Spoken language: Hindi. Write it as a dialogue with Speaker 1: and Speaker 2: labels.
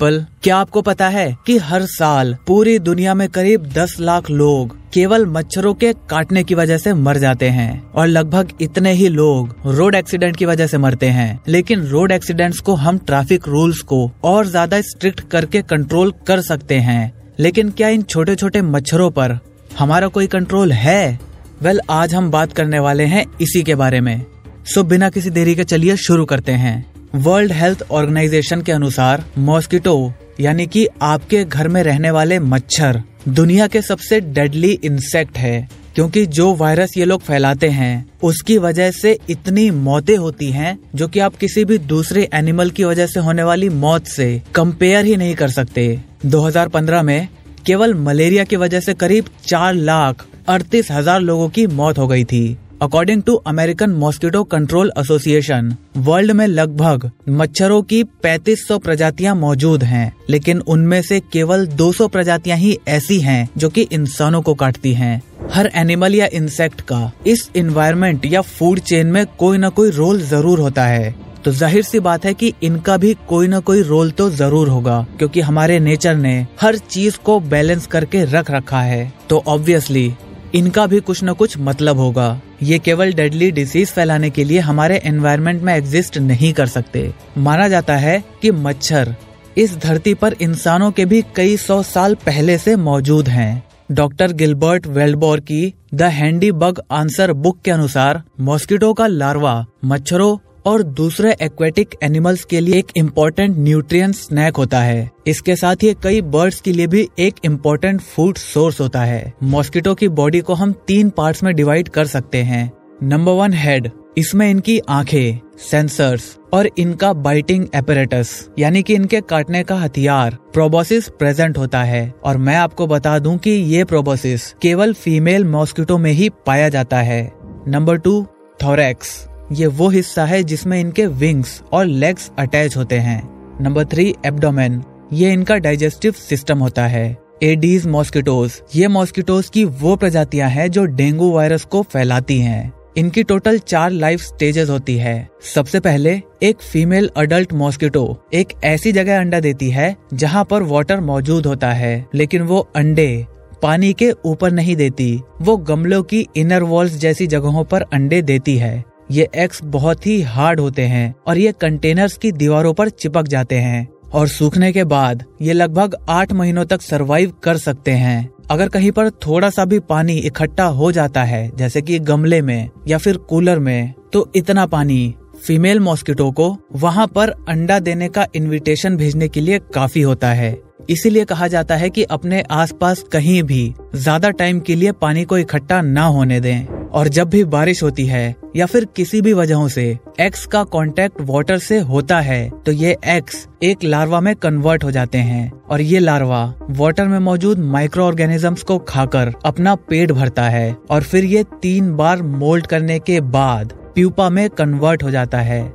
Speaker 1: पीपल क्या आपको पता है कि हर साल पूरी दुनिया में करीब 10 लाख लोग केवल मच्छरों के काटने की वजह से मर जाते हैं और लगभग इतने ही लोग रोड एक्सीडेंट की वजह से मरते हैं। लेकिन रोड एक्सीडेंट्स को हम ट्रैफ़िक रूल्स को और ज़्यादा स्ट्रिक्ट करके कंट्रोल कर सकते हैं। लेकिन क्या इन छोटे छोटे मच्छरों पर हमारा कोई कंट्रोल है? वेल well, आज हम बात करने वाले हैं इसी के बारे में। सो बिना किसी देरी के चलिए शुरू करते हैं। वर्ल्ड हेल्थ ऑर्गेनाइजेशन के अनुसार मॉस्किटो, यानी कि आपके घर में रहने वाले मच्छर, दुनिया के सबसे डेडली इंसेक्ट है, क्योंकि जो वायरस ये लोग फैलाते हैं, उसकी वजह से इतनी मौतें होती हैं, जो कि आप किसी भी दूसरे एनिमल की वजह से होने वाली मौत से कंपेयर ही नहीं कर सकते। 2015 में केवल मलेरिया की वजह से करीब चार लाख अड़तीस हज़ार लोगों की मौत हो गई थी। According to American mosquito control association world में लगभग मच्छरों की 3500 प्रजातियाँ मौजूद हैं, लेकिन उनमें से केवल 200 प्रजातियाँ ही ऐसी हैं जो कि इंसानों को काटती हैं। हर एनिमल या इंसेक्ट का इस इन्वायरमेंट या फ़ूड चेन में कोई न कोई रोल ज़रूर होता है तो ज़ाहिर सी बात है कि इनका भी कोई न कोई रोल तो ज़रूर होगा क्योंकि हमारे नेचर ने हर चीज़ को बैलेंस करके रख रखा है तो ऑब्वियसली इनका भी कुछ न कुछ मतलब होगा ये केवल डेडली डिसीज फैलाने के लिए हमारे एनवायरनमेंट में एग्जिस्ट नहीं कर सकते माना जाता है कि मच्छर इस धरती पर इंसानों के भी कई सौ साल पहले से मौजूद हैं। डॉक्टर गिलबर्ट वेल्डबोर की the handy bug answer book के अनुसार, मॉस्किटो का लार्वा मच्छरों और दूसरे एक्वेटिक एनिमल्स के लिए एक इम्पोर्टेंट न्यूट्रिएंट स्नैक होता है। इसके साथ ही कई बर्ड्स के लिए भी एक इम्पोर्टेंट फ़ूड सोर्स होता है। मॉस्किटो की बॉडी को हम तीन पार्ट्स में डिवाइड कर सकते हैं। नंबर वन हेड इसमें इनकी आँखें सेंसर्स और इनका बाइटिंग एपरेटस यानी कि इनके काटने का हथियार प्रोबोसिस प्रेजेंट होता है। और मैं आपको बता दूँ कि ये प्रोबोसिस केवल फीमेल मॉस्किटो में ही पाया जाता है। नंबर टू थोरेक्स ये वो हिस्सा है जिसमें इनके विंग्स और लेग्स अटैच होते हैं। नंबर थ्री एब्डोमेन ये इनका डाइजेस्टिव सिस्टम होता है। एडीज मॉस्किटोज ये मॉस्किटोज की वो प्रजातियाँ हैं जो डेंगू वायरस को फैलाती हैं। इनकी टोटल चार लाइफ स्टेजेस होती है। सबसे पहले, एक फीमेल अडल्ट मॉस्किटो एक ऐसी जगह अंडा देती है, जहाँ पर वाटर मौजूद होता है। लेकिन वो अंडे, पानी के ऊपर नहीं देती। वो गमलों की इनर वॉल्स जैसी जगहों पर अंडे देती है। ये एग्स बहुत ही हार्ड होते हैं और ये कंटेनर्स की दीवारों पर चिपक जाते हैं। और सूखने के बाद ये लगभग आठ महीनों तक सरवाइव कर सकते हैं। अगर कहीं पर थोड़ा सा भी पानी इकट्ठा हो जाता है, जैसे कि गमले में या फिर कूलर में तो इतना पानी फीमेल मॉस्किटो को वहाँ पर अंडा देने का इनविटेशन भेजने के लिए काफ़ी होता है। इसीलिए कहा जाता है कि अपने आसपास कहीं भी ज़्यादा टाइम के लिए पानी को इकट्ठा न होने दें। और जब भी बारिश होती है, या फिर किसी भी वजहों से एक्स का कांटेक्ट वाटर से होता है तो ये एक्स एक लार्वा में कन्वर्ट हो जाते हैं। और ये लार्वा वाटर में मौजूद माइक्रो ऑर्गेनिजम्स को खाकर अपना पेट भरता है, और फिर ये तीन बार मोल्ड करने के बाद प्यूपा में कन्वर्ट हो जाता है।